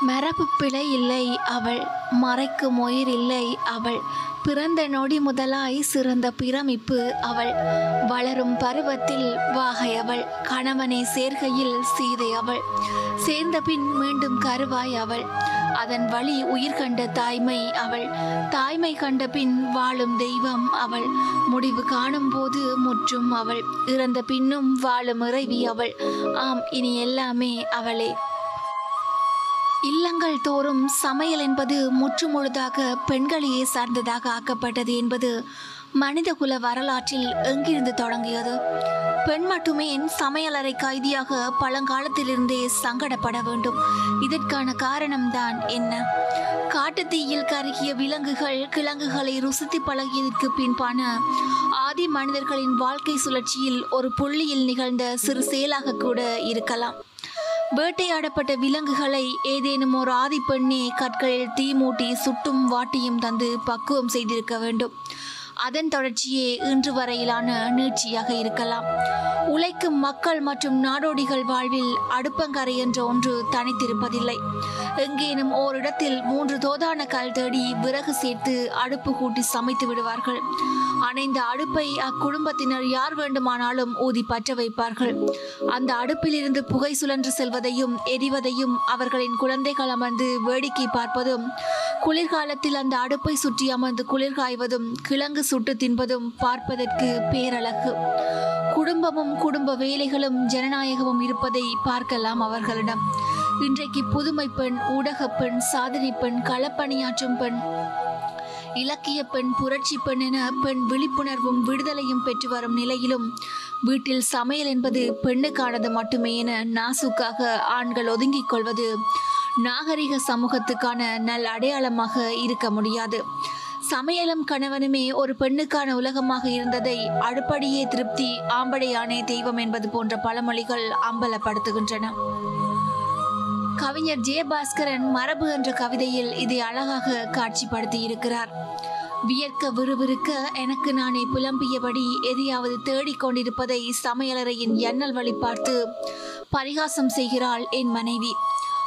மரபு பிழை இல்லை அவள் மறைக்கும் உயிர் இல்லை. அவள் பிறந்த நொடி முதலாய் சிறந்த பிரமிப்பு. அவள் வளரும் பருவத்தில் வாகை அவள் கணவனை சேர்கையில் சீதை அவள். சேர்ந்த பின் மீண்டும் கருவாய் அவள். அதன் வழி உயிர் கண்ட தாய்மை அவள். தாய்மை கண்ட பின் வாழும் தெய்வம் அவள். முடிவு காணும் போது முற்றும் அவள். இறந்த பின்னும் வாழும் இறைவி அவள். ஆம் இனி எல்லாமே அவளே. இல்லங்கள் தோறும் சமையல் என்பது முற்றுமுழுதாக பெண்களையே சார்ந்ததாக ஆக்கப்பட்டது என்பது மனிதகுல வரலாற்றில் எங்கிருந்து தொடங்கியது? பெண் மட்டுமே சமையலறை கைதியாக பழங்காலத்திலிருந்தே சங்கடப்பட வேண்டும். இதற்கான காரணம்தான் என்ன? காட்டுத்தீயில் கருகிய விலங்குகள் கிழங்குகளை ருசித்து பழகியதற்கு பின்பான ஆதி மனிதர்களின் வாழ்க்கை சுழற்சியில் ஒரு புள்ளியில் நிகழ்ந்த சிறு செயலாக கூட இருக்கலாம். வேட்டையாடப்பட்ட விலங்குகளை ஏதேனும் ஒரு ஆதிப்பெண்ணே கற்களில் தீ மூட்டி சுட்டும் வாட்டியும் தந்து பக்குவம் செய்திருக்க வேண்டும். அதன் தொடர்ச்சியே இன்று வரையிலான நீட்சியாக இருக்கலாம். உழைக்கும் மக்கள் மற்றும் நாடோடிகள் வாழ்வில் அடுப்பங்கரை என்ற ஒன்று தனித்திருப்பதில்லை. எங்கேனும் ஓரிடத்தில் மூன்று தோதான கல் தேடி விறகு சேர்த்து அடுப்பு கூட்டி சமைத்து விடுவார்கள். அணைந்த அடுப்பை அக்குடும்பத்தினர் யார் வேண்டுமானாலும் ஊதி பற்ற வைப்பார்கள். அந்த அடுப்பிலிருந்து புகை சுழன்று செல்வதையும் எரிவதையும் அவர்களின் குழந்தைகள் அமர்ந்து வேடிக்கை பார்ப்பதும் குளிர்காலத்தில் அந்த அடுப்பை சுற்றி அமர்ந்து குளிர் காய்வதும் கிழங்கு சுட்டு தின்பதும் பார்ப்பதற்கு பேரழகு. குடும்பமும் குடும்ப வேலைகளும் ஜனநாயகமும் இருப்பதை பார்க்கலாம் அவர்களிடம். இன்றைக்கு புதுமை பெண் ஊடகப் பெண் சாதனை பெண் களப்பணியாற்றும் பெண் இலக்கிய பெண் புரட்சி பெண் என பெண் விழிப்புணர்வும் விடுதலையும் பெற்று வரும் நிலையிலும் வீட்டில் சமையல் என்பது பெண்ணுக்கானது மட்டுமே என நாசுக்காக ஆண்கள் ஒதுங்கிக் கொள்வது நாகரிக சமூகத்துக்கான நல் அடையாளமாக இருக்க முடியாது. சமையலும் கணவனுமே ஒரு பெண்ணுக்கான உலகமாக இருந்ததை அடுப்படியே திருப்தி ஆம்படையானே தெய்வம் என்பது போன்ற பழமொழிகள் அம்பலப்படுத்துகின்றன. கவிஞர் ஜெயபாஸ்கரன் மரபு என்ற கவிதையில் இதை அழகாக காட்சிப்படுத்தி இருக்கிறார். வியர்க்க விறுவிறுக்க எனக்கு நானே புலம்பியபடி எதையாவது தேடிக் கொண்டிருப்பதை சமையலறையின் எண்ணல் வழி பார்த்து பரிகாசம் செய்கிறாள் என் மனைவி.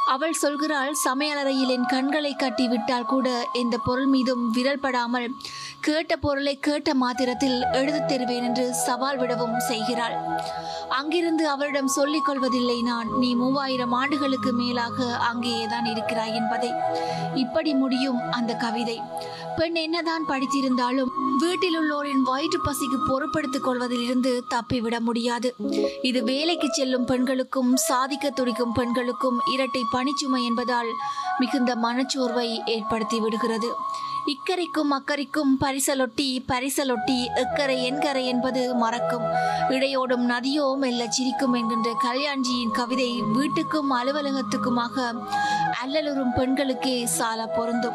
அவள் சொல்கிறாள் சமையலறையில் என் கண்களை கட்டி விட்டால் கூட எந்த பொருள் மீதும் விரல் படாமல் கேட்ட பொருளை கேட்ட மாத்திரத்தில் எழுதத் தருவேன் என்று சவால் விடவும் செய்கிறாள். அங்கிருந்து அவளிடம் சொல்லிக் கொள்வதில்லை நான். நீ மூவாயிரம் ஆண்டுகளுக்கு மேலாக அங்கேயே தான் இருக்கிறாய் என்பதை. இப்படி முடியும் அந்த கவிதை. பெண் என்னதான் படித்திருந்தாலும் வீட்டில் உள்ளோரின் வயிற்று பசிக்கு பொறுப்படுத்திக் கொள்வதிலிருந்து தப்பிவிட முடியாது. இது வேலைக்கு செல்லும் பெண்களுக்கும் சாதிக்க துடிக்கும் பெண்களுக்கும் இரட்டை பணிச்சுமை என்பதால் மிகுந்த மனச்சோர்வை ஏற்படுத்தி விடுகிறது இக்கரைக்கும் அக்கறைக்கும் பரிசலொட்டி பரிசலொட்டி எக்கரை என்கரை என்பது மறக்கும். இடையோடும் நதியோ மெல்ல சிரிக்கும் என்கின்ற கல்யாண்ஜியின் கவிதை வீட்டுக்கும் அலுவலகத்துக்குமாக அல்லலுறும் பெண்களுக்கே சால பொருந்தும்.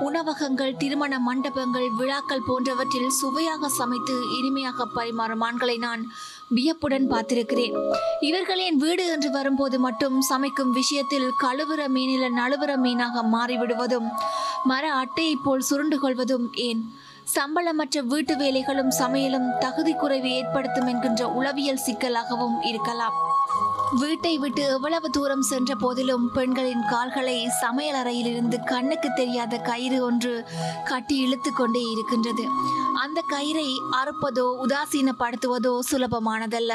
உணவகங்கள் திருமண மண்டபங்கள் விழாக்கள் போன்றவற்றில் சுவையாக சமைத்து இனிமையாக பரிமாறும் ஆண்களை நான் வியப்புடன் பார்த்திருக்கிறேன். இவர்களின் வீடு என்று வரும்போது மட்டும் சமைக்கும் விஷயத்தில் கழுவுற மீனில நழுவுற மீனாக மாறிவிடுவதும் மர அட்டையைப் போல் சுருண்டு கொள்வதும் ஏன்? சம்பளமற்ற வீட்டு வேலைகளும் சமையலும் தகுதி குறைவு ஏற்படுத்தும் என்கின்ற உளவியல் சிக்கலாகவும் இருக்கலாம். வீட்டை விட்டு எவ்வளவு தூரம் சென்ற போதிலும் பெண்களின் கால்களை சமையல் அறையிலிருந்து கண்ணுக்கு தெரியாத கயிறு ஒன்று கட்டி இழுத்து கொண்டே இருக்கின்றது. அந்த கயிறை அறுப்பதோ உதாசீனப்படுத்துவதோ சுலபமானதல்ல.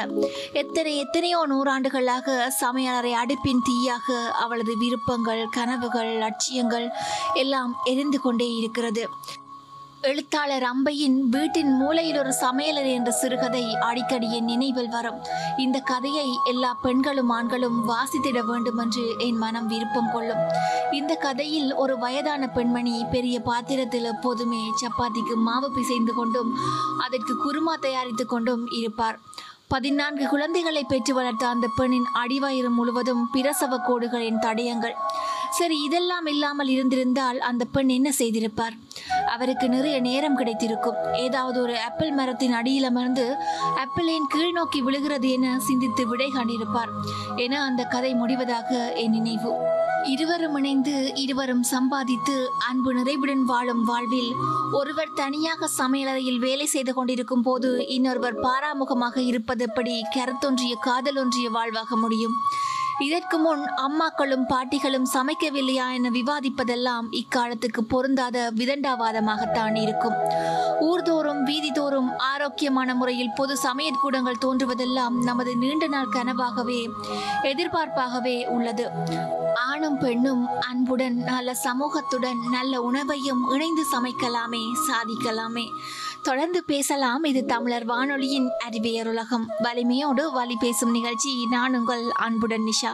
எத்தனை எத்தனையோ நூறாண்டுகளாக சமையலறை அடுப்பின் தீயாக அவளது விருப்பங்கள் கனவுகள் லட்சியங்கள் எல்லாம் எரிந்து கொண்டே இருக்கிறது. எழுத்தாளர் அம்பையின் வீட்டின் மூலையில் ஒரு சமையலர் என்ற சிறுகதை அடிக்கடி என் நினைவில் வரும். இந்த கதையை எல்லா பெண்களும் ஆண்களும் வாசித்திட வேண்டும் என்று என் மனம் விருப்பம் கொள்ளும். இந்த கதையில் ஒரு வயதான பெண்மணி பெரிய பாத்திரத்தில் எப்போதுமே சப்பாத்திக்கு மாவு பிசைந்து கொண்டும் அதற்கு குருமா தயாரித்து கொண்டும் இருப்பார். பதினான்கு குழந்தைகளை பெற்று வளர்த்த அந்த பெண்ணின் அடிவயிறு முழுவதும் பிரசவ கோடுகளின் தடயங்கள். சரி இதெல்லாம் இல்லாமல் இருந்திருந்தால் அந்த பெண் என்ன செய்திருப்பார்? அவருக்கு நிறைய நேரம் கிடைத்திருக்கும். ஏதாவது ஒரு ஆப்பிள் மரத்தின் அடியில் அமர்ந்து ஆப்பிளின் கீழ் நோக்கி விழுகிறது என சிந்தித்து விடை காண்டிருப்பார் என அந்த கதை முடிவதாக என் நினைவு. இருவரும் இணைந்து இருவரும் சம்பாதித்து அன்பு நிறைவுடன் வாழும் வாழ்வில் ஒருவர் தனியாக சமையலறையில் வேலை செய்து கொண்டிருக்கும் போது இன்னொருவர் பாராமுகமாக இருப்பது எப்படி? கருத்தொன்றிய காதலொன்றிய வாழ்வாக முடியும். இதற்கு முன் அம்மாக்களும் பாட்டிகளும் சமைக்கவில்லையா என விவாதிப்பதெல்லாம் இக்காலத்துக்கு பொருந்தாத விதண்டாவாதமாகத்தான் இருக்கும். ஊர்தோறும் வீதிதோறும் ஆரோக்கியமான முறையில் பொது சமையற்கூடங்கள் தோன்றுவதெல்லாம் நமது நீண்ட நாள் கனவாகவே எதிர்பார்ப்பாகவே உள்ளது. ஆணும் பெண்ணும் அன்புடன் நல்ல சமூகத்துடன் நல்ல உணவையும் இணைந்து சமைக்கலாமே சாதிக்கலாமே. தொடர்ந்து பேசலாம். இது தமிழர் வானொலியின் அறிவியர் உலகம். வலிமையோடு வழி பேசும் நிகழ்ச்சி. நான் உங்கள் அன்புடன் நிஷா.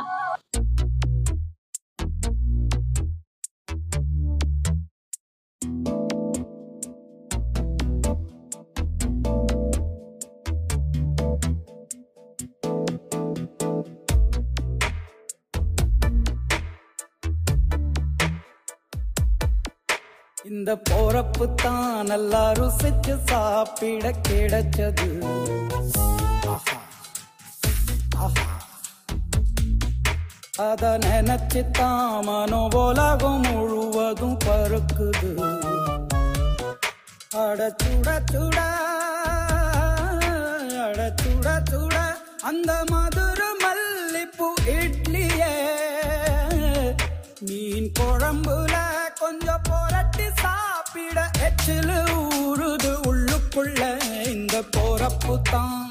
இந்த போறப்பு தான் நல்லா ருசிச்சு சாப்பிட கிடைச்சது. அத நினைச்சு தாமனோ உலகம் முழுவதும் பருக்குது அட சுட சுட அட சுட சுட அந்த மதுர மல்லிப்பூ இட்லியே மீன் குழம்புல சாப்பிட ஊறுது உள்ளுக்குள்ள இந்த போறப்பு தான்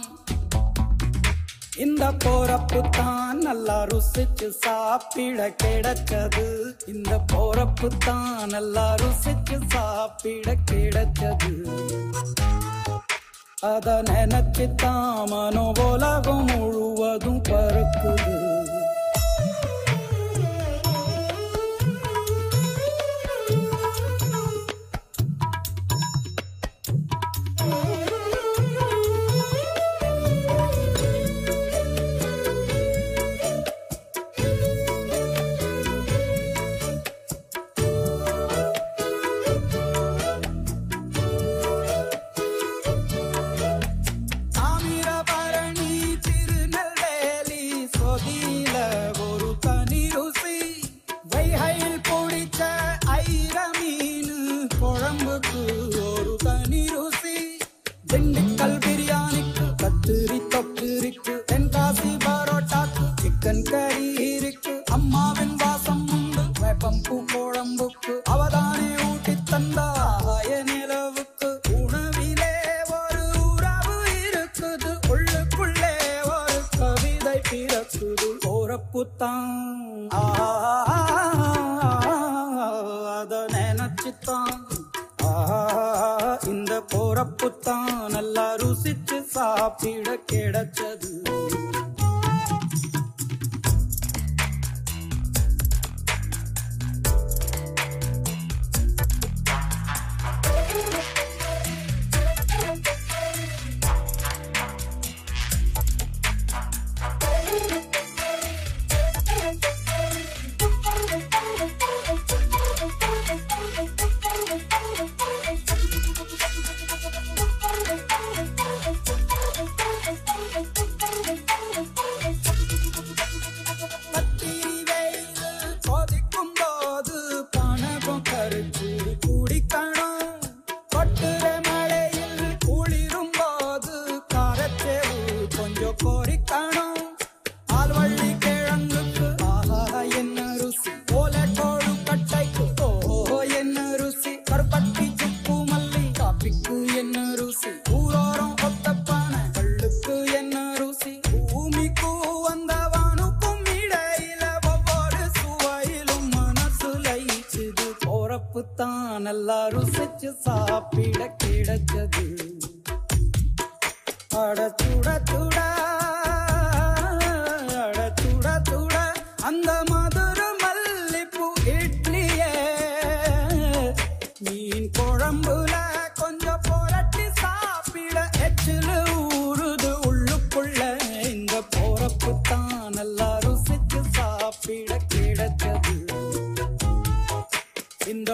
இந்த போறப்பு தான் நல்லா ருசிச்சு சாப்பிட கிடைச்சது. இந்த போறப்பு தான் நல்லா ருசிச்சு சாப்பிட கிடைச்சது. அத நினைச்சு தான் மனோ உலகம் முழுவதும் பறக்குது.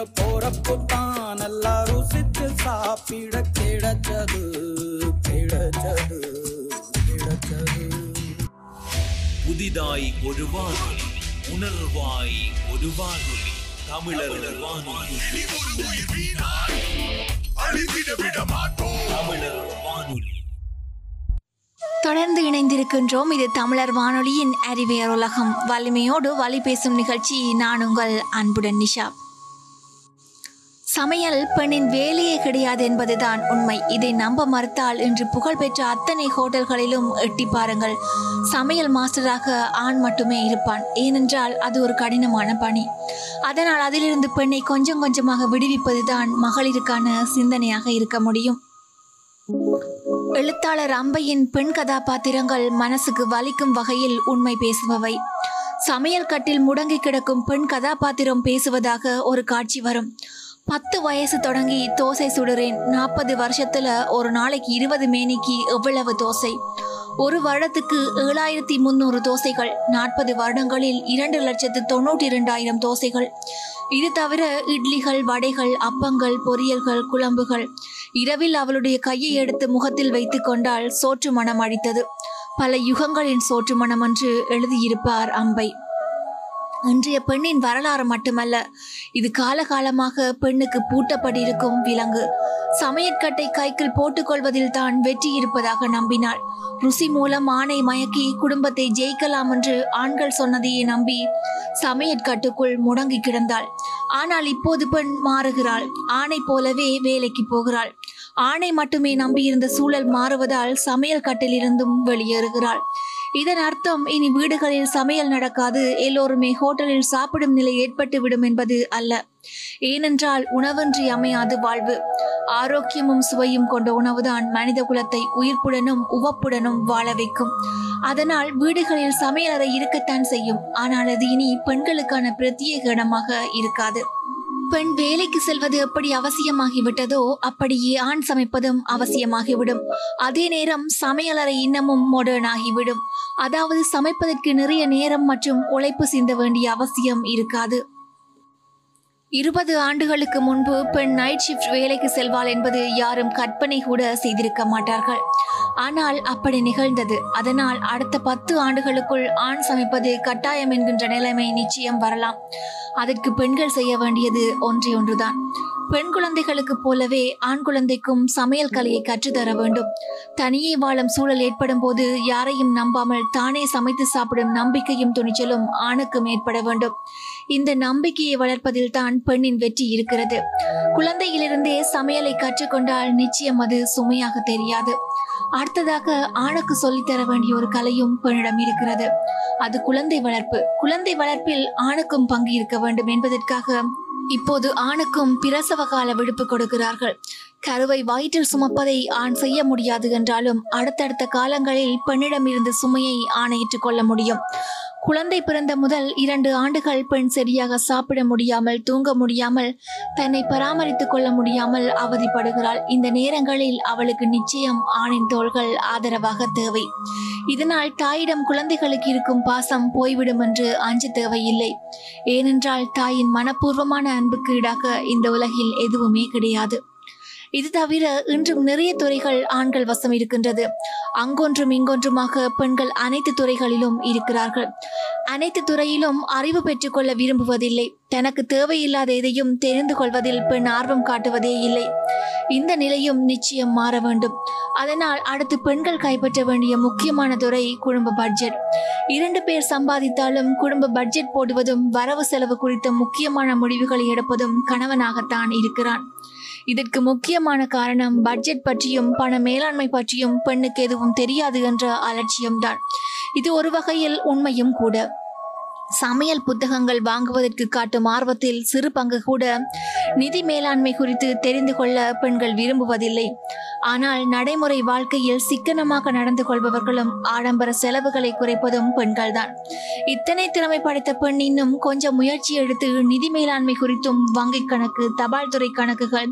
பொழப்பு தான் நல்லா ருசிச்சு சாப்பிட கிடைச்சது கிடைச்சது கிடைச்சது. புதிதாய் ஒரு வானொலி உணர்வாய் ஒரு வானொலி தமிழர் வானொலி. தமிழர் வானொலி. தொடர்ந்து இணைந்திருக்கின்றோம். இது தமிழர் வானொலியின் அறிவியர் உலகம். வலிமையோடு வழி பேசும் நிகழ்ச்சி நான் உங்கள் அன்புடன் நிஷா. சமையல் பெண்ணின் வேலையே கிடையாது என்பதுதான் உண்மை. இதை நம்ப மறுத்தால் இன்று புகழ்பெற்ற அத்தனை ஹோட்டல்களிலும் எட்டி பாருங்கள். சமையல் மாஸ்டராக ஆண் மட்டுமே இருப்பான். ஏனென்றால் அது ஒரு கடினமான பணி. அதனால் அதிலிருந்து பெண்ணை கொஞ்சம் கொஞ்சமாக விடுவிப்பதுதான் மகளிருக்கான சிந்தனையாக இருக்க முடியும். எழுத்தாளர் அம்பையின் பெண் கதாபாத்திரங்கள் மனசுக்கு வலிக்கும் வகையில் உண்மை பேசுபவை. சமையல் கட்டில் முடங்கி கிடக்கும் பெண் கதாபாத்திரம் பேசுவதாக ஒரு காட்சி வரும். பத்து வயசு தொடங்கி தோசை சுடுறேன். நாற்பது வருஷத்துல ஒரு நாளைக்கு இருபது மேனிக்கு எவ்வளவு தோசை? ஒரு வருடத்துக்கு ஏழாயிரத்தி முந்நூறு தோசைகள். நாற்பது வருடங்களில் இரண்டு லட்சத்து தொண்ணூற்றி இரண்டாயிரம் தோசைகள். இது தவிர இட்லிகள் வடைகள் அப்பங்கள் பொரியல்கள் குழம்புகள். இரவில் அவளுடைய கையை எடுத்து முகத்தில் வைத்துக் கொண்டால் சோற்று மனம் அடித்தது பல யுகங்களின் சோற்று மனம் என்று எழுதியிருப்பார் அம்பை. அன்றைய பெண்ணின் வரலாறு மட்டுமல்ல இது காலகாலமாக பெண்ணுக்கு பூட்டப்பட்டிருக்கும் விலங்கு. சமையற்கட்டை கைக்குள் போட்டுக்கொள்வதில் தான் வெற்றி இருப்பதாக நம்பினாள். ருசி மூலம் ஆணை மயக்கி குடும்பத்தை ஜெயிக்கலாம் என்று ஆண்கள் சொன்னதையே நம்பி சமையற்கட்டுக்குள் முடங்கி கிடந்தாள். ஆனால் இப்போது பெண் மாறுகிறாள். ஆணை போலவே வேலைக்கு போகிறாள். ஆணை மட்டுமே நம்பியிருந்த சூழல் மாறுவதால் சமையல் கட்டிலிருந்தும் வெளியேறுகிறாள். இதன் அர்த்தம் இனி வீடுகளில் சமையல் நடக்காது எல்லோருமே ஹோட்டலில் சாப்பிடும் நிலை ஏற்பட்டுவிடும் என்பது அல்ல. ஏனென்றால் உணவின்றி அமையாது வாழ்வு. ஆரோக்கியமும் சுவையும் கொண்ட உணவுதான் மனித குலத்தை உயிர்ப்புடனும் உவப்புடனும் வாழ வைக்கும். அதனால் வீடுகளில் சமையலறை இருக்கத்தான் செய்யும். ஆனால் அது இனி பெண்களுக்கான பிரத்யேக இடமாக இருக்காது. பெண் வேலைக்கு செல்வது எப்படி அவசியமாகிவிட்டதோ அப்படியே ஆண் சமைப்பதும் அவசியமாகிவிடும். அதே நேரம் சமையலறை இன்னமும் மாடர்ன் ஆகிவிடும் அதாவது சமைப்பதற்கு நிறைய நேரம் மற்றும் உழைப்பு சிந்த வேண்டிய அவசியம் இருக்காது. இருபது ஆண்டுகளுக்கு முன்பு பெண் நைட் ஷிஃப்ட் வேலைக்கு செல்வாள் என்பது யாரும் கற்பனை கூட செய்திருக்க மாட்டார்கள். ஆனால் அப்படி நிகழ்ந்தது. அதனால் அடுத்த பத்து ஆண்டுகளுக்குள் ஆண் சமைப்பது கட்டாயம் என்கின்ற நிலைமை நிச்சயம் வரலாம். அதற்கு பெண்கள் செய்ய வேண்டியது ஒன்றே ஒன்றுதான். பெண் குழந்தைகளுக்கு போலவே ஆண் குழந்தைக்கும் சமையல் கலையை கற்றுத்தர வேண்டும். தனியே வாழும் சூழல் ஏற்படும் போது யாரையும் நம்பாமல் தானே சமைத்து சாப்பிடும் நம்பிக்கையும் துணிச்சலும் ஆணுக்கும் ஏற்பட வேண்டும். இந்த நம்பிக்கையை வளர்ப்பதில் தான் பெண்ணின் வெற்றி இருக்கிறது. குழந்தையிலிருந்தே சமையலை கற்றுக்கொண்டால் நிச்சயம் அது சுமையாக தெரியாது. அடுத்ததாக ஆணுக்கு சொல்லித்தர வேண்டிய ஒரு கலையும் பெண்ணிடம் இருக்கிறது. அது குழந்தை வளர்ப்பு. குழந்தை வளர்ப்பில் ஆணுக்கும் பங்கு இருக்க வேண்டும் என்பதற்காக இப்போது ஆணுக்கும் பிரசவ கால விடுப்பு கொடுக்கிறார்கள். கருவை வயிற்றில் சுமப்பதை ஆண் செய்ய முடியாது என்றாலும் அடுத்தடுத்த காலங்களில் பெண்ணிடமிருந்து சுமையை ஆணையிட்டுக் கொள்ள முடியும். குழந்தை பிறந்த முதல் இரண்டு ஆண்டுகள் பெண் சரியாக சாப்பிட முடியாமல் தூங்க முடியாமல் தன்னை பராமரித்துக் கொள்ள முடியாமல் அவதிப்படுகிறாள். இந்த நேரங்களில் அவளுக்கு நிச்சயம் ஆணின் தோள்கள் ஆதரவாக தேவை. இதனால் தாயிடம் குழந்தைகளுக்கு இருக்கும் பாசம் போய்விடும் என்று அஞ்ச தேவையில்லை. ஏனென்றால் தாயின் மனப்பூர்வமான அன்புக்கு ஈடாக இந்த உலகில் எதுவுமே கிடையாது. இது தவிர இன்றும் நிறைய துறைகள் ஆண்கள் வசம் இருக்கின்றது. அங்கொன்றும் இங்கொன்றுமாக பெண்கள் அனைத்து துறைகளிலும் இருக்கிறார்கள். அனைத்து துறையிலும் அறிவு பெற்றுக்கொள்ள விரும்புவதில்லை. தனக்கு தேவையில்லாத எதையும் தெரிந்து கொள்வதில் பெண் ஆர்வம் காட்டுவதே இல்லை. இந்த நிலையும் நிச்சயம் மாற வேண்டும். அதனால் அடுத்து பெண்கள் கைப்பற்ற வேண்டிய முக்கியமான துறை குடும்ப பட்ஜெட். இரண்டு பேர் சம்பாதித்தாலும் குடும்ப பட்ஜெட் போடுவதும் வரவு செலவு குறித்த முக்கியமான முடிவுகளை எடுப்பதும் கணவனாகத்தான் இருக்கிறான். இதற்கு முக்கியமான காரணம் பட்ஜெட் பற்றியும் பண மேலாண்மை பற்றியும் பெண்ணுக்கு எதுவும் தெரியாது என்ற அலட்சியம்தான். இது ஒரு வகையில் உண்மையும் கூட. சமையல் புத்தகங்கள் வாங்குவதற்கு காட்டும் ஆர்வத்தில் சிறு பங்கு கூட நிதி மேலாண்மை குறித்து தெரிந்து கொள்ள பெண்கள் விரும்புவதில்லை. ஆனால் நடைமுறை வாழ்க்கையில் சிக்கனமாக நடந்து கொள்பவர்களும் ஆடம்பர செலவுகளை குறைப்பதும் பெண்கள்தான். இத்தனை திறமை படைத்த பெண் இன்னும் கொஞ்சம் முயற்சி எடுத்து நிதி மேலாண்மை குறித்தும் வங்கிக் கணக்கு தபால் துறை கணக்குகள்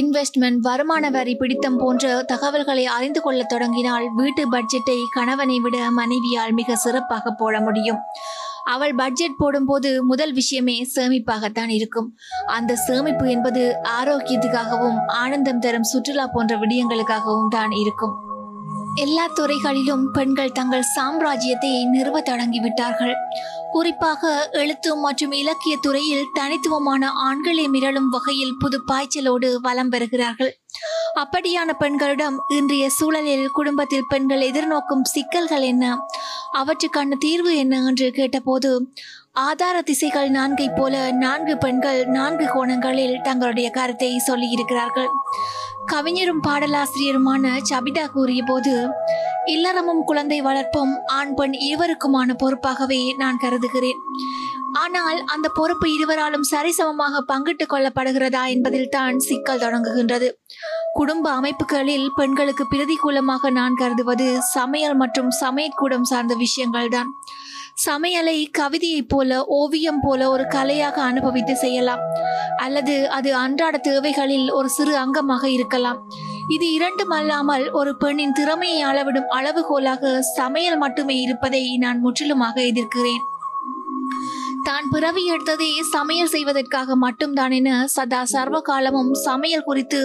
இன்வெஸ்ட்மெண்ட் வருமான வரி பிடித்தம் போன்ற தகவல்களை அறிந்து கொள்ளத் தொடங்கினால் வீட்டு பட்ஜெட்டை கணவனை விட மனைவியால் மிக சிறப்பாக போட முடியும். அவள் பட்ஜெட் போடும்போது முதல் விஷயமே சேமிப்பாகத்தான் இருக்கும். அந்த சேமிப்பு என்பது ஆரோக்கியத்துக்காகவும் ஆனந்தம் தரும் சுற்றுலா போன்ற விடயங்களுக்காகவும் தான் இருக்கும். எல்லா துறைகளிலும் பெண்கள் தங்கள் சாம்ராஜ்யத்தை நிறுவ தொடங்கிவிட்டார்கள் குறிப்பாக எழுத்து மற்றும் இலக்கிய துறையில் தனித்துவமான ஆண்களை மிரளும் வகையில் புது பாய்ச்சலோடு வலம் பெறுகிறார்கள். அப்படியான பெண்களிடம் இன்றைய சூழலில் குடும்பத்தில் பெண்கள் எதிர்நோக்கும் சிக்கல்கள் என்ன? அவற்றுக்கான தீர்வு என்ன என்று கேட்டபோது ஆதார திசைகள் நான்கைப் போல நான்கு பெண்கள் நான்கு கோணங்களில் தங்களுடைய கருத்தை சொல்லியிருக்கிறார்கள். கவிஞரும் பாடலாசிரியருமான சபிதா கூறிய போது இல்லறமும் குழந்தை வளர்ப்பும் ஆண் பெண் இருவருக்குமான பொறுப்பாகவே நான் கருதுகிறேன். ஆனால் அந்த பொறுப்பு இருவராலும் சரிசமமாக பங்கிட்டுக் கொள்ளப்படுகிறதா என்பதில் தான் சிக்கல் தொடங்குகின்றது. குடும்ப அமைப்புகளில் பெண்களுக்கு பிரதிகூலமாக நான் கருதுவது சமையல் மற்றும் சமையற்கூடம் சார்ந்த விஷயங்கள்தான். சமையலை கவிதையைப் போல ஓவியம் போல ஒரு கலையாக அனுபவித்து செய்யலாம். அல்லது அது அன்றாட தேவைகளில் ஒரு சிறு அங்கமாக இருக்கலாம். இது இரண்டும் அல்லாமல் ஒரு பெண்ணின் திறமையை அளவிடும் அளவுகோலாக சமையல் மட்டுமே இருப்பதை நான் முற்றிலுமாக எதிர்க்கிறேன். தான் பிறவி எடுத்ததே சமையல் செய்வதற்காக மட்டும்தான் என சதா சர்வ காலமும் சமையல் குறித்து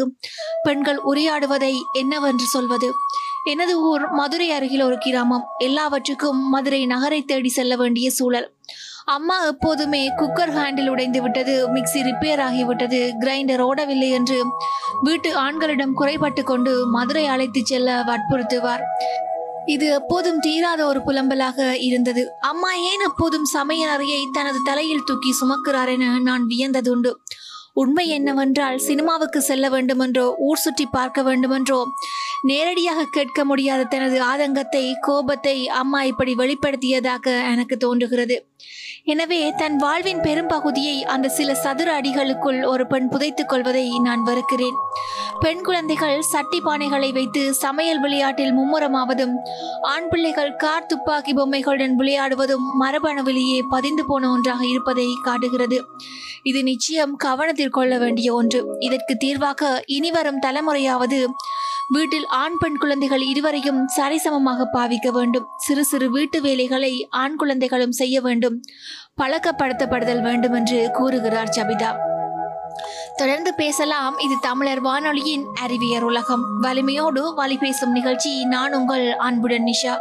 பெண்கள் உரையாடுவதை என்னவென்று சொல்வது? எனது ஊர் மதுரை அருகில் ஒரு கிராமம். எல்லாவற்றுக்கும் மதுரை நகரை தேடி செல்ல வேண்டிய சூழல். அம்மா எப்போதுமே குக்கர் ஹேண்டில் உடைந்து விட்டது மிக்சி ரிப்பேர் ஆகிவிட்டது கிரைண்டர் ஓடவில்லை என்று வீட்டு ஆண்களிடம் குறைபட்டு கொண்டு மதுரை அழைத்து செல்ல வற்புறுத்துவார். இது எப்போதும் தீராத ஒரு புலம்பலாக இருந்தது. அம்மா ஏன் எப்போதும் சமையல் அறையை தனது தலையில் தூக்கி சுமக்கிறார் என நான் வியந்ததுண்டு. உண்மை என்னவென்றால் சினிமாவுக்கு செல்ல வேண்டுமென்றோ ஊர் சுற்றி பார்க்க வேண்டுமென்றோ நேரடியாக கேட்க முடியாத தனது ஆதங்கத்தை கோபத்தை அம்மா இப்படி வெளிப்படுத்தியதாக எனக்கு தோன்றுகிறது. எனவே தன் வாழ்வின் பெரும்பகுதியை அந்த சில சதுர அடிகளுக்குள் ஒரு பெண் புதைத்துக் கொள்வதை நான் வெறுக்கிறேன். பெண் குழந்தைகள் சட்டி பானைகளை வைத்து சமையல் விளையாட்டில் மும்முரமாவதும் ஆண் பிள்ளைகள் கார் துப்பாக்கி பொம்மைகளுடன் விளையாடுவதும் மரபணுவிலேயே பதிந்து போன ஒன்றாக இருப்பதை காட்டுகிறது. இது நிச்சயம் கவனத்தில் கொள்ள வேண்டிய ஒன்று. இதற்கு தீர்வாக இனிவரும் தலைமுறையாவது வீட்டில் ஆண் பெண் குழந்தைகள் இருவரையும் சரிசமமாக பாவிக்க வேண்டும். சிறு சிறு வீட்டு வேலைகளை ஆண் குழந்தைகளும் செய்ய வேண்டும். பழக்கப்படுத்தப்படுதல் வேண்டும் என்று கூறுகிறார் ஜபிதா தொடர்ந்து பேசலாம். இது தமிழர் வானொலியின் அறிவியர் உலகம். வலிமையோடு வழி பேசும் நிகழ்ச்சி. நான் உங்கள் அன்புடன் நிஷா.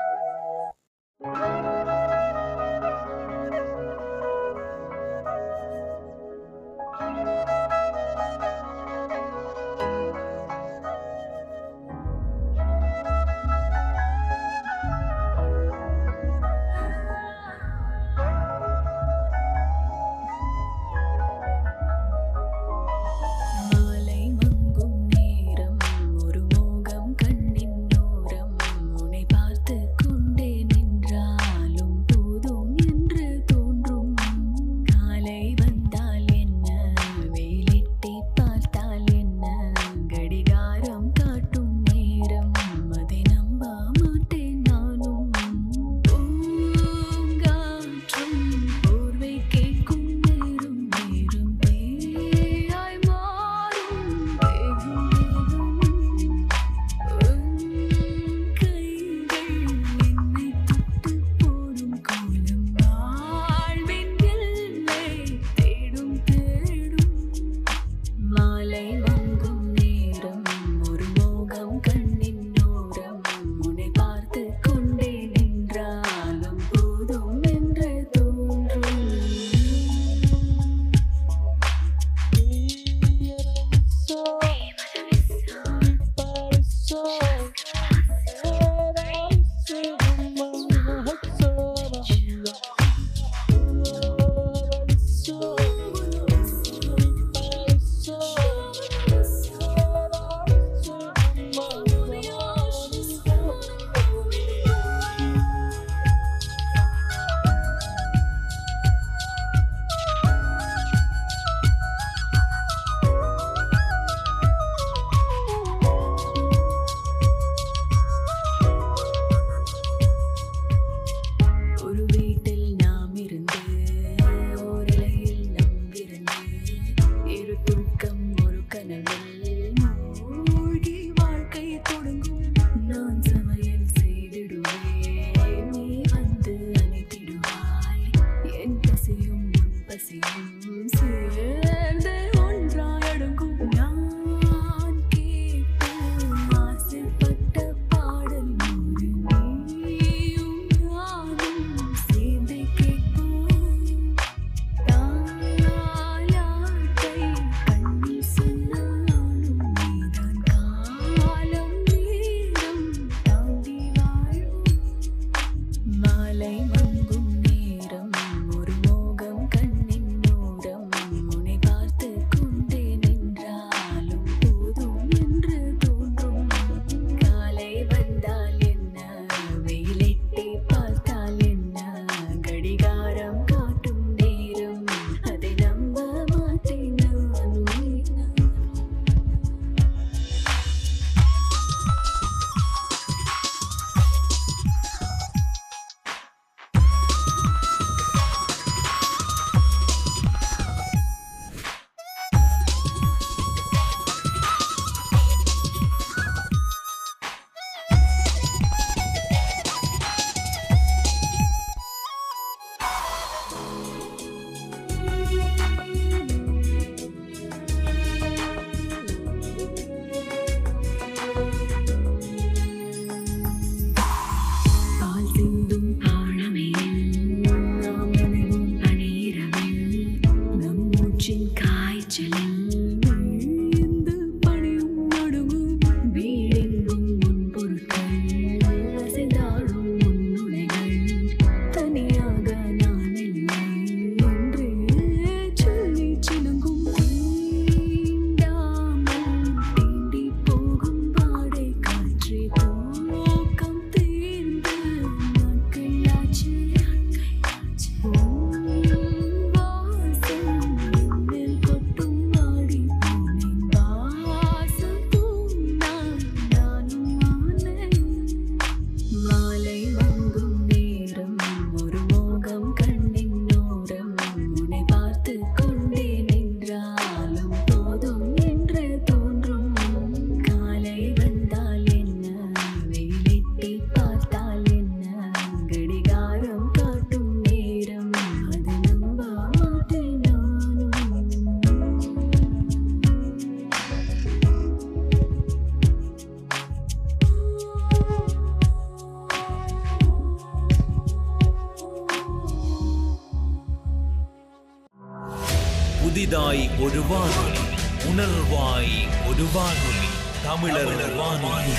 ஒரு வானொலி உணர்வாய் ஒரு வானொலி தமிழர் வானொலி.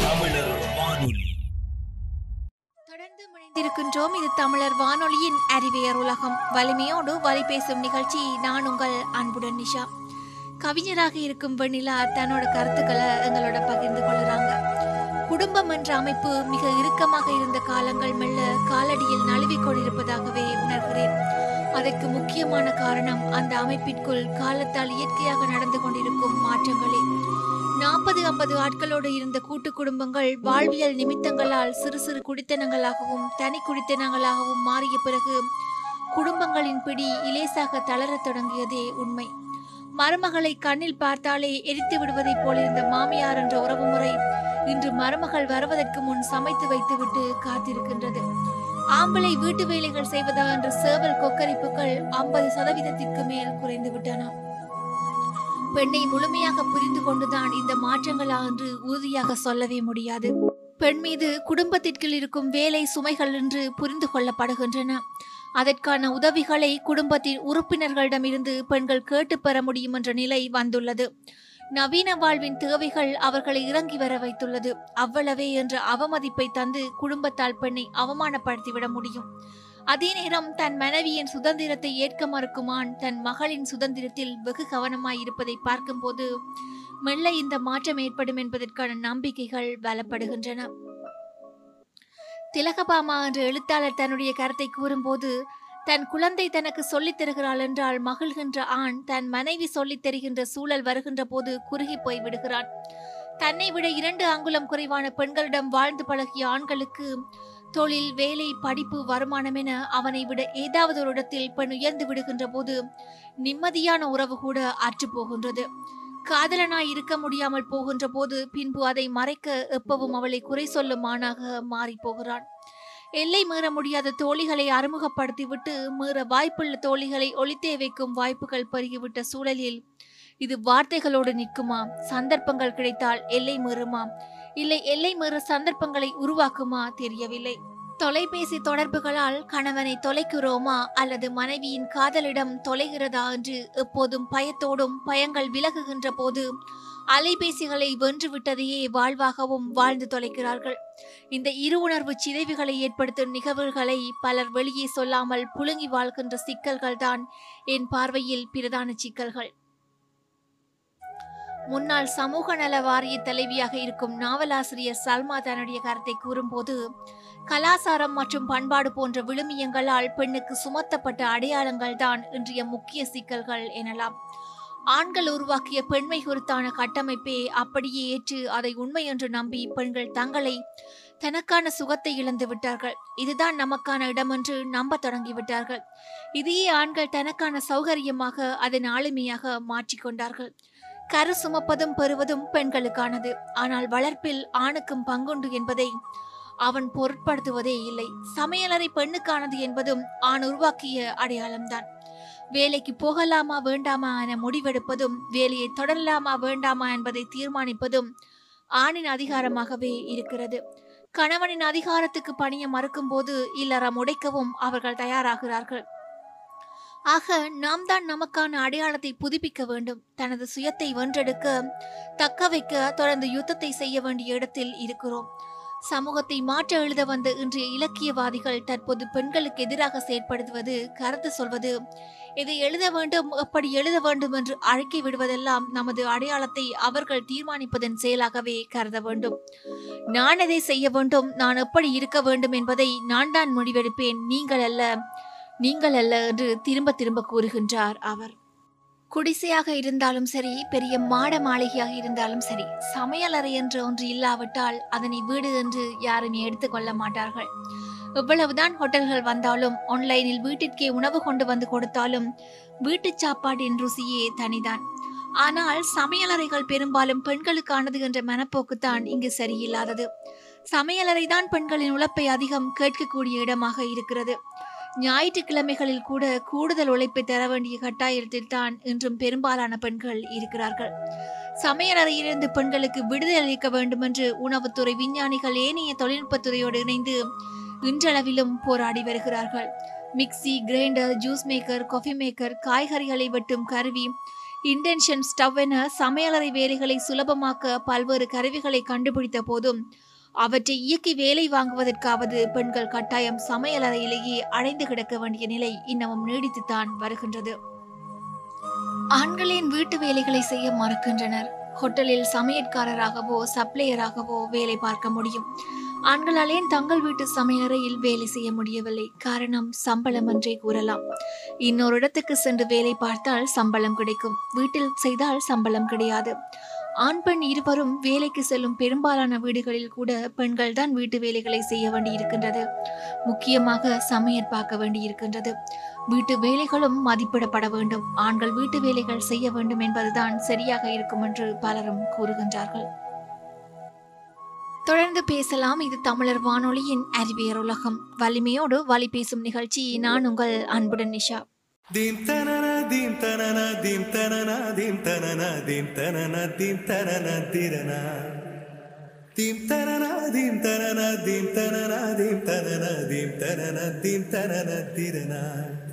தமிழர் வானொலி. தொடர்ந்து இணைந்திருக்கின்றோம் இது தமிழர் வானொலியின் அறிவியர் உலகம் வலிமையோடு வழி பேசும் நிகழ்ச்சி. நான் உங்கள் அன்புடன் நிஷா. கவிஞராக இருக்கும் வெண்ணிலா தன்னோட கருத்துக்களை எங்களோட பகிர்ந்து கொள்ளுறாங்க குடும்பம் என்ற அமைப்பு மிக இறுக்கமாக இருந்த காலங்கள் மெல்ல காலடியில் நழுவிக் கொண்டிருப்பதாகவே உணர்கிறேன். அதற்கு முக்கியமான காரணம் அந்த அமைப்பிற்குள் காலத்தால் இயற்கையாக நடந்து கொண்டிருக்கும் மாற்றங்களே. நாற்பது ஐம்பது ஆட்களோடு இருந்த கூட்டு குடும்பங்கள் வாழ்வியல் நிமித்தங்களால் சிறு சிறு குடித்தனங்களாகவும் தனி குடித்தனங்களாகவும் மாறிய பிறகு குடும்பங்களின் பிடி இலேசாக தளரத் தொடங்கியதே உண்மை. மருமகளை கண்ணில் பார்த்தாலே எரித்து விடுவதைப் போலிருந்த மாமியார் என்ற உறவுமுறை இன்று மருமகள் வருவதற்கு முன் சமைத்து வைத்துவிட்டு காத்திருக்கின்றது. ஆம்பளை வீட்டு வேலைகள் செய்வதா என்ற சேவல் கொக்கரிப்புகள் ஐம்பது சதவீதத்திற்கு மேல் குறைந்து விட்டன. பெண்ணை முழுமையாக புரிந்து கொண்டுதான் இந்த மாற்றங்களா என்று உறுதியாக சொல்லவே முடியாது. பெண் மீது குடும்பத்திற்குள் இருக்கும் வேலை சுமைகள் என்று புரிந்து கொள்ளப்படுகின்றன. அதற்கான உதவிகளை குடும்பத்தின் உறுப்பினர்களிடமிருந்து பெண்கள் கேட்டு பெற முடியும் என்ற நிலை வந்துள்ளது. நவீன வாழ்வின் தேவைகள் அவர்களை இறங்கி வர வைத்துள்ளது. அவ்வளவே என்ற அவமதிப்பை தந்து குடும்பத்தால் பெண்ணை அவமானப்படுத்திவிட முடியும். அதே நேரம் தன் மனைவியின் சுதந்திரத்தை ஏற்க மறுக்கும் ஆண் தன் மகளின் சுதந்திரத்தில் வெகு கவனமாய் இருப்பதை பார்க்கும்போது மெல்ல இந்த மாற்றம் ஏற்படும் என்பதற்கான நம்பிக்கைகள் பலப்படுகின்றன. திலகபாமா என்ற எழுத்தாளர் தன்னுடைய கருத்தை கூறும்போது தன் குழந்தை தனக்கு சொல்லித் தருகிறாள் என்றால் மகிழ்கின்ற ஆண் தன் மனைவி சொல்லித் தருகின்ற சூழல் வருகின்ற போது குறுகி போய் விடுகிறான். தன்னை விட இரண்டு அங்குலம் குறைவான பெண்களிடம் வாழ்ந்து பழகிய ஆண்களுக்கு தொழில் வேலை படிப்பு வருமானம் என அவனை விட ஏதாவது ஒரு இடத்தில் பெண் உயர்ந்து விடுகின்ற போது நிம்மதியான உறவு கூட அற்று போகின்றது. காதலனாய் இருக்க முடியாமல் போகின்ற போது பின்பு அதை மறைக்க எப்பவும் அவளை குறை சொல்லும் ஆணாக மாறி போகிறான். எல்லை மீற முடியாத தோழிகளை அறிமுகப்படுத்திவிட்டு மீற வாய்ப்புள்ள தோழிகளை ஒளித்தே வைக்கும் வாய்ப்புகள் பெருகிவிட்ட சூழலில் இது வார்த்தைகளோடு நிற்குமா? சந்தர்ப்பங்கள் கிடைத்தால் எல்லை மீறுமா? இல்லை எல்லை மீற சந்தர்ப்பங்களை உருவாக்குமா? தெரியவில்லை. தொலைபேசி தொடர்புகளால் கணவனை தொலைக்கிறோமா? அல்லது மனைவியின் காதலிடம் தொலைகிறதா? என்று எப்போதும் பயத்தோடும் பயங்கள் விலகுகின்ற போது அலைபேசிகளை வென்றுவிட்டதையே வாழ்வாகவும் வாழ்ந்து தொலைக்கிறார்கள். இந்த இரு உணர்வு சிதைவுகளை ஏற்படுத்தும் நிகழ்வுகளை பலர் வெளியே சொல்லாமல் புழுங்கி வாழ்கின்ற சிக்கல்கள் தான் என் பார்வையில் பிரதான சிக்கல்கள். முன்னாள் சமூக நல வாரிய தலைவியாக இருக்கும் நாவலாசிரியர் சல்மா தன்னுடைய கருத்தை கூறும்போது கலாசாரம் மற்றும் பண்பாடு போன்ற விழுமியங்களால் பெண்ணுக்கு சுமத்தப்பட்ட அடையாளங்கள் தான் இன்றைய முக்கிய சிக்கல்கள் எனலாம். ஆண்கள் உருவாக்கிய பெண்மை குறித்தான கட்டமைப்பே அப்படியே ஏற்று அதை உண்மை என்று நம்பி பெண்கள் தங்களை தனக்கான சுகத்தை இழந்து விட்டார்கள். இதுதான் நமக்கான இடம் என்று நம்ப தொடங்கிவிட்டார்கள். இதையே ஆண்கள் தனக்கான சௌகரியமாக அதன் ஆளுமையாக மாற்றிக்கொண்டார்கள் கரு சுமப்பதும் பெறுவதும் பெண்களுக்கானது. ஆனால் வளர்ப்பில் ஆணுக்கும் பங்குண்டு என்பதை அவன் பொருட்படுத்துவதே இல்லை. சமையலறை பெண்ணுக்கானது என்பதும் ஆண் உருவாக்கிய அடையாளம்தான். வேலைக்கு போகலாமா வேண்டாமா என முடிவெடுப்பதும் வேலையை தொடரலாமா வேண்டாமா என்பதை தீர்மானிப்பதும் ஆணின் அதிகாரமாகவே இருக்கிறது. கணவனின் அதிகாரத்துக்கு பணிய மறுக்கும்போது இல்லறம் உடைக்கவும் அவர்கள் தயாராகிறார்கள். ஆக நாம் தான் நமக்கான அடையாளத்தை புதுப்பிக்க வேண்டும். தனது சுயத்தை வென்றெடுக்க தக்க வைக்க தொடர்ந்து யுத்தத்தை செய்ய வேண்டிய இடத்தில் இருக்கிறோம். சமூகத்தை மாற்ற எழுத வந்த இன்றைய இலக்கியவாதிகள் தற்போது பெண்களுக்கு எதிராக செயற்படுத்துவது கருத்து சொல்வது. இதை எழுத வேண்டும் எப்படி எழுத வேண்டும் என்று அழைக்கி விடுவதெல்லாம் நமது அடையாளத்தை அவர்கள் தீர்மானிப்பதன் செயலாகவே கருத வேண்டும். நான் எதை செய்ய வேண்டும் நான் எப்படி இருக்க வேண்டும் என்பதை நான் தான் முடிவெடுப்பேன் நீங்கள் அல்ல நீங்கள் அல்ல என்று திரும்ப திரும்ப கூறுகின்றார் அவர். குடிசையாக இருந்தாலும் சரி பெரிய மாட மாளிகையாக இருந்தாலும் சரி சமையலறை என்று ஒன்று இல்லாவிட்டால் அதனை வீடு என்று யாரும் எடுத்துக்கொள்ள மாட்டார்கள். எவ்வளவுதான் ஹோட்டல்கள் வந்தாலும் ஆன்லைனில் வீட்டிற்கே உணவு கொண்டு வந்து கொடுத்தாலும் வீட்டு சாப்பாட்டின் ருசியே தனிதான். ஆனால் சமையலறைகள் பெரும்பாலும் பெண்களுக்கானது என்ற மனப்போக்குத்தான் இங்கு சரியில்லாதது. சமையலறை தான் பெண்களின் உழைப்பை அதிகம் கேட்கக்கூடிய இடமாக இருக்கிறது. ஞாயிற்றுக்கிழமைகளில் கூட கூடுதல் உழைப்பை தர வேண்டிய கட்டாயத்தில் தான் இன்றும் பெரும்பாலான பெண்கள் இருக்கிறார்கள். சமையலறையிலிருந்து பெண்களுக்கு விடுதலை அளிக்க வேண்டும் என்று உணவுத்துறை விஞ்ஞானிகள் ஏனைய தொழில்நுட்பத்துறையோடு இணைந்து இன்றளவிலும் போராடி வருகிறார்கள். Mixie grinder juice maker coffee maker காய்கறிகளை வெட்டும் கருவி இன்டென்ஷன் ஸ்டவ் என சமையலறை வேலைகளை சுலபமாக்க பல்வேறு கருவிகளை கண்டுபிடித்த போதும் அவற்றை இயக்கி வேலை வாங்குவதற்காவது பெண்கள் கட்டாயம் சமையலறையிலேயே அடைந்து கிடக்க வேண்டிய நிலை இன்னமும் நீடித்துத்தான் வருகின்றது. ஆண்களின் வீட்டு வேலைகளை செய்ய மறுக்கின்றனர். ஹோட்டலில் சமையற்காரராகவோ சப்ளையராகவோ வேலை பார்க்க முடியும். ஆண்களாலே தங்கள் வீட்டு சமையலறையில் வேலை செய்ய முடியவில்லை. காரணம் சம்பளம் என்றே கூறலாம். இன்னொரு இடத்துக்கு சென்று வேலை பார்த்தால் சம்பளம் கிடைக்கும். வீட்டில் செய்தால் சம்பளம் கிடையாது. ஆண் பெண் இருவரும் வேலைக்கு செல்லும் பெரும்பாலான வீடுகளில் கூட பெண்கள் தான் வீட்டு வேலைகளை செய்ய வேண்டியிருக்கின்றது. முக்கியமாக சமையல் பார்க்க வேண்டியிருக்கின்றது. வீட்டு வேலைகளும் மதிப்பிடப்பட வேண்டும். ஆண்கள் வீட்டு வேலைகள் செய்ய வேண்டும் என்பதுதான் சரியாக இருக்கும் என்று பலரும் கூறுகின்றார்கள். தொடர்ந்து பேசலாம். இது தமிழர் வானொலியின் அறிவியர் உலகம். வலிமையோடு வழி பேசும் நிகழ்ச்சி. நான் உங்கள் அன்புடன் Nisha. Dim tanana dim tanana dim tanana dim tanana dim tanana dim tanana dirana Dim tanana dim tanana dim tanana dim tanana dim tanana dim tanana dirana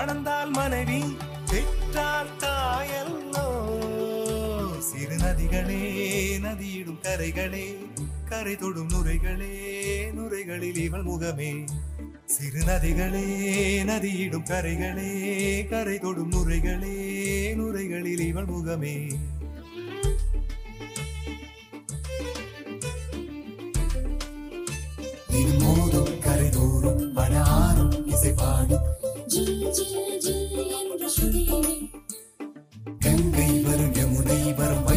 மணந்தால் மனைவி பெற்றால் தாயல்லோ. சிறு நதிகளே நதியிடும் கரைகளே கரை தொடும் நுரைகளே நுரைகளில் இவள் முகமே. சிறு நதிகளே நதியிடும் கரைகளே கரை தொடும் நுரைகளே நுரைகளில் இவள் முகமே. கங்கை வரும் யமுனை வரும்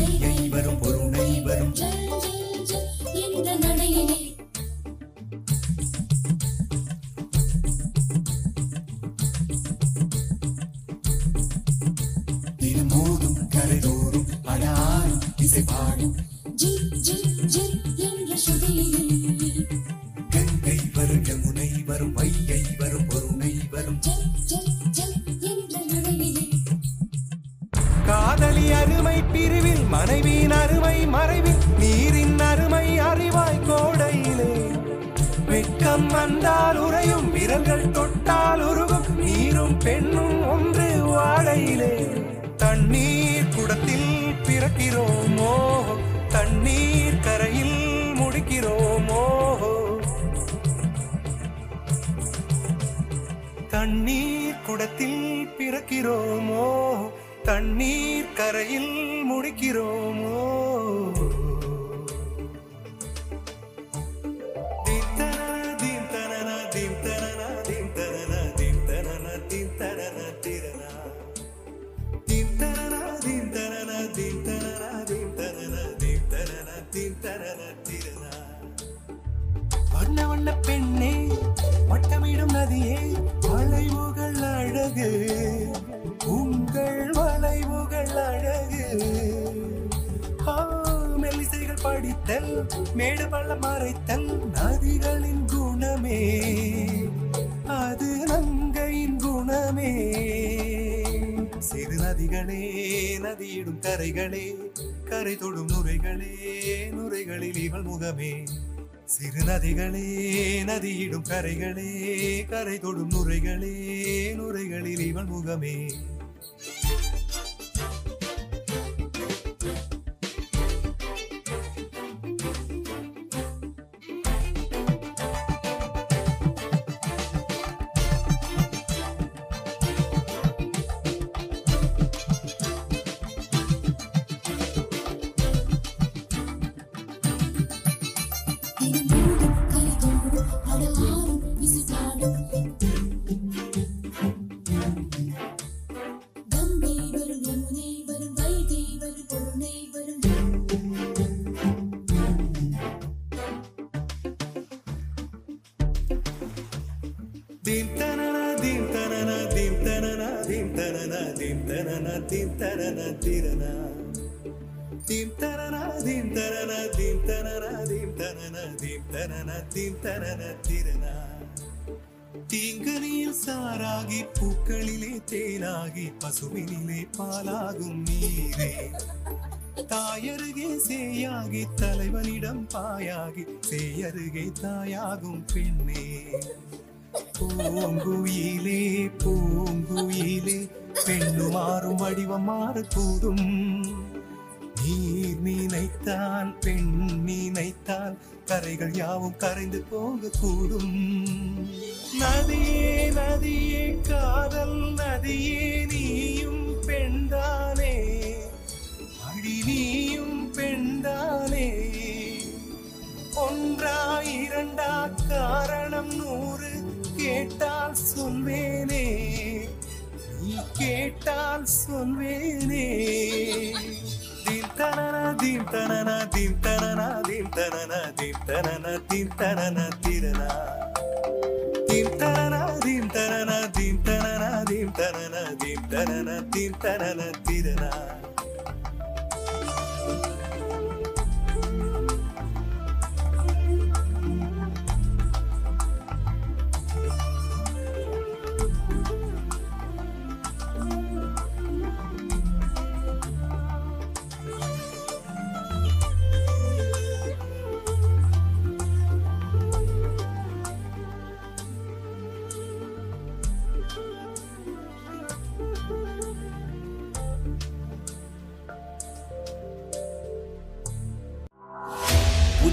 வெட்கம் வந்தால் உறையும் விரல்கள் தொட்டால் உருகும். நீரும் பெண்ணும் ஒன்று வாழையிலே. தண்ணீர் குடத்தில் பிறக்கிறோமோ? தண்ணீர் கரையில் முடிக்கிறோமோ? தண்ணீர் குடத்தில் பிறக்கிறோமோ? தண்ணீர் கரையில் முடிக்கிறோமோ? வண்ண பெண்ணே வட்டமிடும் நதியே வளைவுகள் அழகு. உங்கள் வளைவுகள் அழகு. மெல்லிசைகள் படித்தல் மேடு பள்ளம் மறைத்தல் நதிகளின் குணமே. அது நங்கையின் குணமே. சிறு நதிகளே நதியிடும் கரைகளே கரை தொடும் நுரைகளே நுரைகளில் இவள் முகமே. சிறு நதிகளே நதியிடும் கரைகளே கரை தொடும் நுரைகளே நுரைகளில் இவன் முகமே. தீங்கனியில் சாராகி பூக்களிலே தேனாகி பசுவினிலே பாலாகும் நீரே. தாயருகே சேயாகி தலைவனிடம் பாயாகி சேயருகே தாயாகும் பெண்ணே. பூங்குயிலே பூங்குயிலே பெண்ணு மாறும் வடிவம் மாறக்கூடும் நீர் நினைத்தால் பெண் நினைத்தால் கரைகள் யாவும் கரைந்து போகக்கூடும். நதியே நதியே காதல் நதியே நீயும் பெண்தானே. அடி நீயும் பெண்தானே. ஒன்றா இரண்டா காரணம் நூறு கேட்டால் சொல்வேனே. நீ கேட்டால் சொல்வேனே. தனன தீம் தனன தீம் தனன தீம் தனன தீம் தனன தீம் தனன திரனா தீம் தனன தீம் தனன தீம் தனன தீம் தனன தீம் தீம்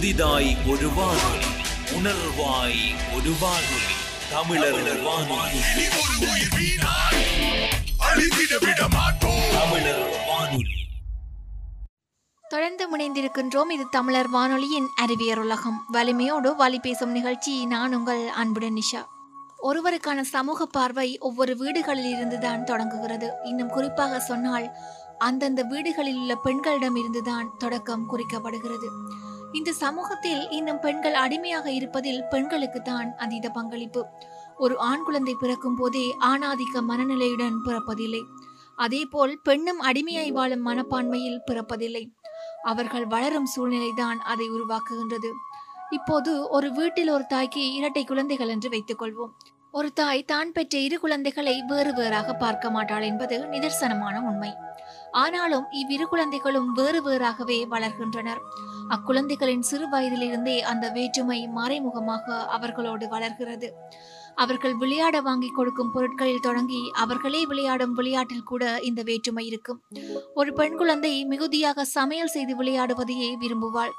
புதிதாய் ஒரு வானொலி உணர்வாய் ஒரு வானொலி தமிழர் வானொலி. தமிழர் வானொலி. தொடர்ந்து முனைந்திருக்கின்றோம் இது தமிழர் வானொலியின் அறிவியர் உலகம். வலிமையோடு வழி பேசும் நிகழ்ச்சி நான் உங்கள் அன்புடன் நிஷா. ஒருவருக்கான சமூக பார்வை ஒவ்வொரு வீடுகளில் இருந்துதான் தொடங்குகிறது. இன்னும் குறிப்பாக சொன்னால் அந்தந்த வீடுகளில் உள்ள பெண்களிடம் இருந்துதான் தொடக்கம் குறிக்கப்படுகிறது. இந்த சமூகத்தில் இன்னும் பெண்கள் அடிமையாக இருப்பதில் பெண்களுக்கு தான் அதீத பங்களிப்பு. ஒரு ஆண் குழந்தை பிறக்கும் போதே ஆணாதிக்க மனநிலையுடன் பிறப்பதில்லை. அதேபோல் பெண்ணும் அடிமையாய் வாழும் மனப்பான்மையில் பிறப்பதில்லை. அவர்கள் வளரும் சூழ்நிலைதான் அதை உருவாக்குகின்றது. இப்போது ஒரு வீட்டில் ஒரு தாய்க்கு இரட்டை குழந்தைகள் என்று வைத்துக் கொள்வோம் ஒரு தாய் தான் பெற்ற இரு குழந்தைகளை வேறு வேறாக பார்க்க மாட்டாள் என்பது நிதர்சனமான உண்மை. ஆனாலும் இவ்விரு குழந்தைகளும் வேறு வேறாகவே வளர்கின்றனர். அக்குழந்தைகளின் சிறு வயதிலிருந்தே அந்த வேற்றுமை மறைமுகமாக அவர்களோடு வளர்கிறது. அவர்கள் விளையாட வாங்கி கொடுக்கும் பொருட்களில் தொடங்கி அவர்களே விளையாடும் விளையாட்டில் கூட இந்த வேற்றுமை இருக்கும். ஒரு பெண் குழந்தை மிகுதியாக சமையல் செய்து விளையாடுவதையே விரும்புவாள்.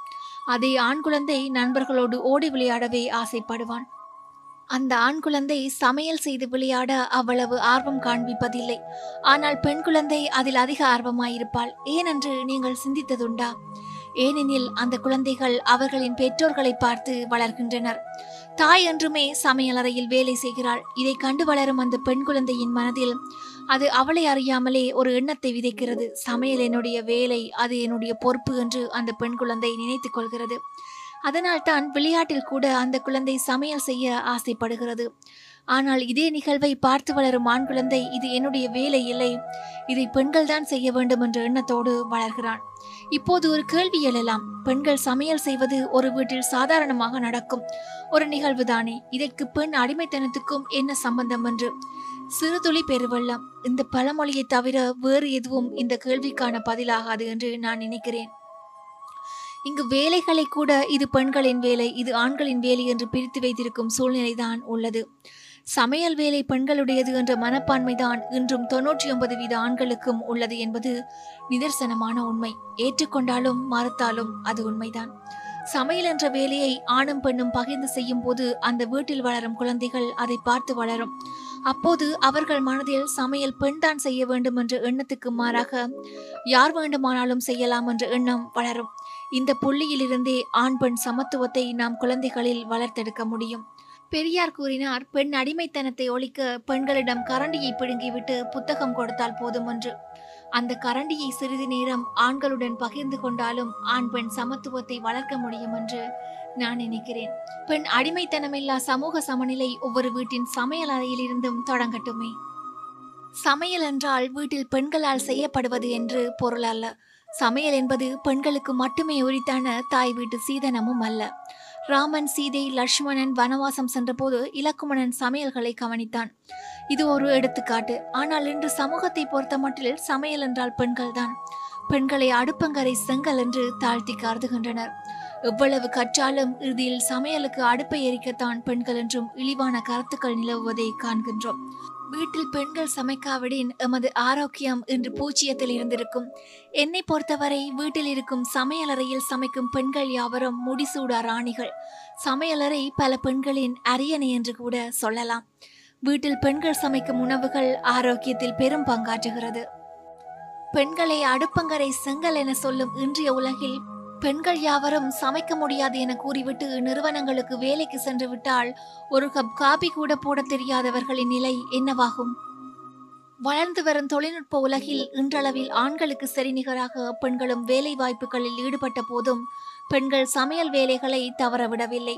அதே ஆண் குழந்தை நண்பர்களோடு ஓடி விளையாடவே ஆசைப்படுவான். அந்த ஆண் குழந்தை சமையல் செய்து விளையாட அவ்வளவு ஆர்வம் காண்பிப்பதில்லை. ஆனால் பெண் குழந்தை அதில் அதிக ஆர்வமாயிருப்பாள். ஏனென்று நீங்கள் சிந்தித்ததுண்டா? ஏனெனில் அந்த குழந்தைகள் அவர்களின் பெற்றோர்களை பார்த்து வளர்கின்றனர். தாய் என்றுமே சமையலறையில் வேலை செய்கிறாள். இதை கண்டு வளரும் அந்த பெண் குழந்தையின் மனதில் அது அவளை அறியாமலே ஒரு எண்ணத்தை விதைக்கிறது. சமையல் என்னுடைய வேலை அது என்னுடைய பொறுப்பு என்று அந்த பெண் குழந்தை நினைத்துக் கொள்கிறது. அதனால் தான் விளையாட்டில் கூட அந்த குழந்தை சமையல் செய்ய ஆசைப்படுகிறது. ஆனால் இதே நிகழ்வை பார்த்து வளரும் ஆண் குழந்தை இது என்னுடைய வேலை இல்லை. இதை பெண்கள் தான் செய்ய வேண்டும் என்ற எண்ணத்தோடு வளர்கிறான் இப்போது ஒரு கேள்வி எழலாம். பெண்கள் சமையல் செய்வது ஒரு வீட்டில் சாதாரணமாக நடக்கும். ஒரு நிகழ்வு தானே. இதற்கு பெண் அடிமைத்தனத்துக்கும் என்ன சம்பந்தம் என்று? சிறுதுளி பெருவெள்ளம். இந்த பழமொழியை தவிர வேறு எதுவும் இந்த கேள்விக்கான பதிலாகாது என்று நான் நினைக்கிறேன். இங்கு வேலைகளை கூட இது பெண்களின் வேலை இது ஆண்களின் வேலை என்று பிரித்து வைத்திருக்கும் சூழ்நிலைதான் உள்ளது. சமையல் வேலை பெண்களுடையது என்ற மனப்பான்மைதான் இன்றும் தொன்னூற்றி ஒன்பது வீத ஆண்களுக்கும் உள்ளது என்பது நிதர்சனமான உண்மை. ஏற்றுக்கொண்டாலும் மறுத்தாலும் அது உண்மைதான். சமையல் என்ற வேலையை ஆணும் பெண்ணும் பகிர்ந்து செய்யும் போது அந்த வீட்டில் வளரும் குழந்தைகள் அதை பார்த்து வளரும். அப்போது அவர்கள் மனதில் சமையல் பெண்தான் செய்ய வேண்டும் என்ற எண்ணத்துக்கு மாறாக யார் வேண்டுமானாலும் செய்யலாம் என்ற எண்ணம் வளரும். இந்த புள்ளியிலிருந்தே ஆண் பெண் சமத்துவத்தை நாம் குழந்தைகளில் வளர்த்தெடுக்க முடியும். பெரியார் கூறினார் பெண் அடிமைத்தனத்தை ஒழிக்க பெண்களிடம் கரண்டியை பிடுங்கிவிட்டு புத்தகம் கொடுத்தால் போதும் என்று. அந்த கரண்டியை சிறிது நேரம் ஆண்களுடன் பகிர்ந்து கொண்டாலும் ஆண் பெண் சமத்துவத்தை வளர்க்க முடியும் என்று நான் நினைக்கிறேன். பெண் அடிமைத்தனமில்லா சமூக சமநிலை ஒவ்வொரு வீட்டின் சமையல் அறையிலிருந்தும் தொடங்கட்டுமே. சமையல் என்றால் வீட்டில் பெண்களால் செய்யப்படுவது என்று பொருள் அல்ல. சமையல் என்பது பெண்களுக்கு மட்டுமே உரித்தான தாய் வீட்டு சீதனமும் அல்ல. ராமன் சீதை லட்சுமணன் வனவாசம் சென்றபோது இலக்குமணன் சமையல்களை கவனித்தான். இது ஒரு எடுத்துக்காட்டு. ஆனால் இன்று சமூகத்தை பொறுத்த மட்டில் சமையல் என்றால் பெண்கள்தான். பெண்களை அடுப்பங்கரை செங்கல் என்று தாழ்த்தி கருதுகின்றனர். எவ்வளவு கற்றாலும் இறுதியில் சமையலுக்கு அடுப்பை எரிக்கத்தான் பெண்கள் என்றும் இழிவான கருத்துக்கள் நிலவுவதை காண்கின்றோம். வீட்டில் பெண்கள் சமைக்காவிடின் எமது ஆரோக்கியம் இன்று பூச்சியத்தில் இருந்திருக்கும். என்னை பொறுத்தவரை வீட்டில் இருக்கும் சமையலறையில் சமைக்கும் பெண்கள் யாவரும் முடிசூடா ராணிகள். சமையலறை பல பெண்களின் அரியணை என்று கூட சொல்லலாம். வீட்டில் பெண்கள் சமைக்கும் உணவுகள் ஆரோக்கியத்தில் பெரும் பங்காற்றுகிறது. பெண்களை அடுப்பங்கரை செங்கல் என சொல்லும் இன்றைய உலகில் பெண்கள் யாவரும் சமைக்க முடியாது என கூறிவிட்டு நிறுவனங்களுக்கு வேலைக்கு சென்று விட்டால் ஒரு கப் காபி கூட போட தெரியாதவர்களின் நிலை என்னவாகும்? வளர்ந்து வரும் தொழில்நுட்ப உலகில் இன்றளவில் ஆண்களுக்கு சரிநிகராக பெண்களும் வேலை வாய்ப்புகளில் ஈடுபட்ட போதும் பெண்கள் சமையல் வேலைகளை தவறவிடவில்லை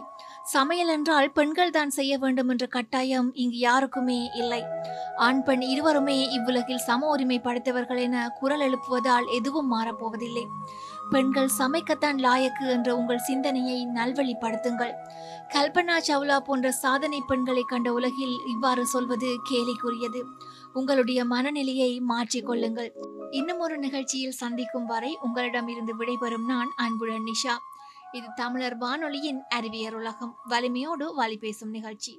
சமையல் என்றால் பெண்கள் தான் செய்ய வேண்டும் என்ற கட்டாயம் இங்கு யாருக்குமே இல்லை. ஆண் பெண் இருவருமே இவ்வுலகில் சம உரிமை படைத்தவர்கள் என குரல் எழுப்புவதால் எதுவும் மாறப்போவதில்லை. பெண்கள் சமைக்கத்தான் லாயக்கு என்ற உங்கள் சிந்தனையை நல்வழிப்படுத்துங்கள். கல்பனா சவ்லா போன்ற சாதனை பெண்களை கண்ட உலகில் இவ்வாறு சொல்வது கேலிக்குரியது. உங்களுடைய மனநிலையை மாற்றிக்கொள்ளுங்கள் இன்னும் ஒரு நிகழ்ச்சியில் சந்திக்கும் வரை உங்களிடம் இருந்து விடைபெறும் நான் அன்புடன் நிஷா. இது தமிழர் வானொலியின் அறிவியல் உலகம். வலிமையோடு வழி பேசும் நிகழ்ச்சி.